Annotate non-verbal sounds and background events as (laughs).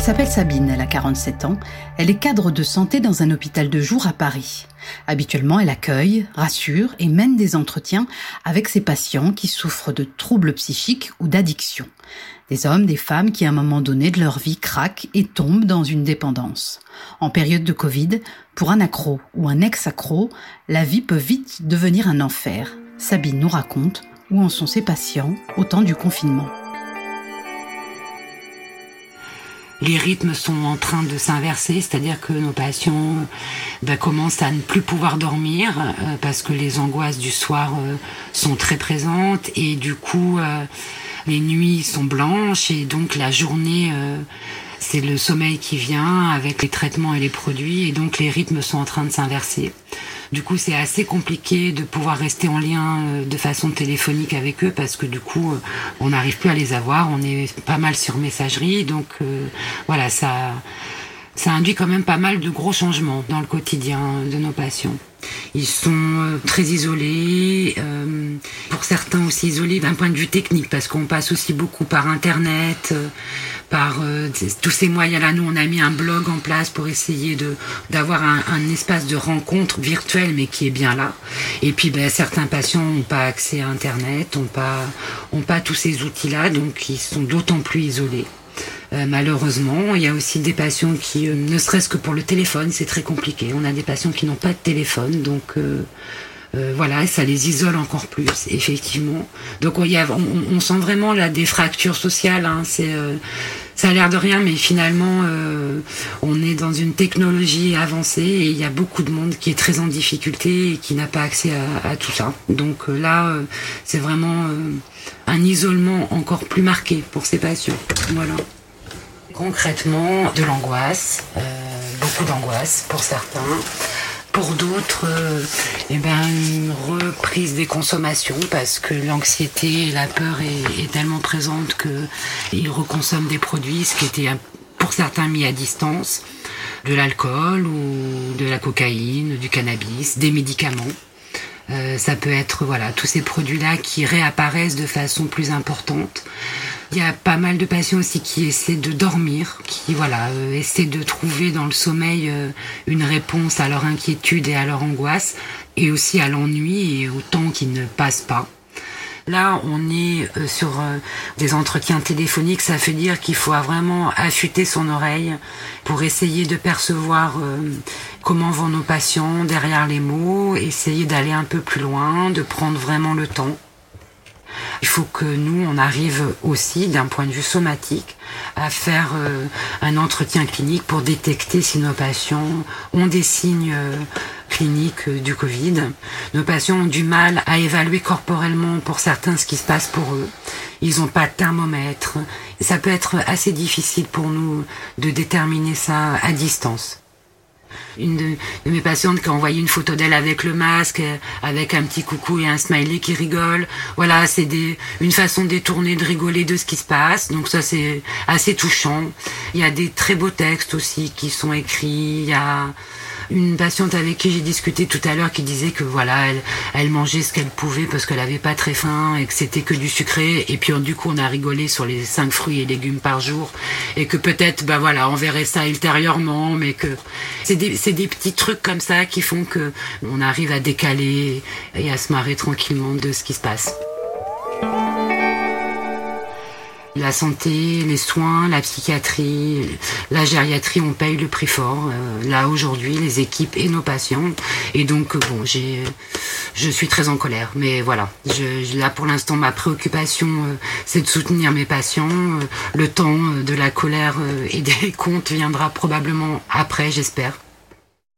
Elle s'appelle Sabine, elle a 47 ans. Elle est cadre de santé dans un hôpital de jour à Paris. Habituellement, elle accueille, rassure et mène des entretiens avec ses patients qui souffrent de troubles psychiques ou d'addiction. Des hommes, des femmes qui à un moment donné de leur vie craquent et tombent dans une dépendance. En période de Covid, pour un accro ou un ex-accro, la vie peut vite devenir un enfer. Sabine nous raconte où en sont ses patients au temps du confinement. Les rythmes sont en train de s'inverser, c'est-à-dire que nos patients ben, commencent à ne plus pouvoir dormir euh, parce que les angoisses du soir euh, sont très présentes et du coup euh, les nuits sont blanches et donc la journée c'est le sommeil qui vient avec les traitements et les produits et donc les rythmes sont en train de s'inverser. Du coup, c'est assez compliqué de pouvoir rester en lien euh, de façon téléphonique avec eux parce que du coup, euh, on n'arrive plus à les avoir. On est pas mal sur messagerie, donc euh, voilà, ça, ça induit quand même pas mal de gros changements dans le quotidien de nos patients. Ils sont très isolés, pour certains aussi isolés d'un point de vue technique parce qu'on passe aussi beaucoup par Internet par euh, tous ces moyens-là. Nous, on a mis un blog en place pour essayer d'avoir un, espace de rencontre virtuel, mais qui est bien là. Et puis, ben, certains patients n'ont pas accès à Internet, n'ont pas ont pas tous ces outils-là, donc ils sont d'autant plus isolés. Euh, malheureusement, il y a aussi des patients qui, euh, ne serait-ce que pour le téléphone, c'est très compliqué. On a des patients qui n'ont pas de téléphone, donc voilà, ça les isole encore plus, effectivement. Donc on, y a, on, sent vraiment là des fractures sociales. Hein, c'est ça a l'air de rien, mais finalement, euh, on est dans une technologie avancée et il y a beaucoup de monde qui est très en difficulté et qui n'a pas accès à, tout ça. Donc euh, là, euh, c'est vraiment un isolement encore plus marqué pour ces patients. Voilà. Concrètement, de l'angoisse, beaucoup d'angoisse pour certains. Pour d'autres, euh, eh ben, une reprise des consommations parce que l'anxiété et la peur est, tellement présente qu'ils reconsomment des produits, ce qui était pour certains mis à distance, de l'alcool ou de la cocaïne, du cannabis, des médicaments. Euh, ça peut être voilà tous ces produits-là qui réapparaissent de façon plus importante. Il y a pas mal de patients aussi qui essaient de dormir, qui voilà euh, essaient de trouver dans le sommeil euh, une réponse à leur inquiétude et à leur angoisse, et aussi à l'ennui et au temps qui ne passe pas. Là, on est euh, sur des entretiens téléphoniques, ça fait dire qu'il faut vraiment affûter son oreille pour essayer de percevoir comment vont nos patients derrière les mots, essayer d'aller un peu plus loin, de prendre vraiment le temps. Il faut que nous, on arrive aussi, d'un point de vue somatique, à faire euh, un entretien clinique pour détecter si nos patients ont des signes euh, cliniques euh, du Covid. Nos patients ont du mal à évaluer corporellement pour certains ce qui se passe pour eux. Ils n'ont pas de thermomètre. Ça peut être assez difficile pour nous de déterminer ça à distance une de, mes patientes qui a envoyé une photo d'elle avec le masque, avec un petit coucou et un smiley qui rigole. Voilà, c'est une façon détournée de rigoler de ce qui se passe. Donc ça, c'est assez touchant. Il y a des très beaux textes aussi qui sont écrits. Il y a, une patiente avec qui j'ai discuté tout à l'heure qui disait que voilà, elle, mangeait ce qu'elle pouvait parce qu'elle avait pas très faim et que c'était que du sucré. Et puis du coup, on a rigolé sur les cinq fruits et légumes par jour et que peut-être, bah voilà, on verrait ça ultérieurement, mais que c'est des, des petits trucs comme ça qui font que on arrive à décaler et à se marrer tranquillement de ce qui se passe. La santé, les soins, la psychiatrie, la gériatrie, on paye le prix fort. Euh, là aujourd'hui, les équipes et nos patients. Et donc euh, bon, j'ai, je suis très en colère. Mais voilà, là pour l'instant, ma préoccupation, euh, c'est de soutenir mes patients. le temps de la colère et des (laughs) comptes viendra probablement après, j'espère.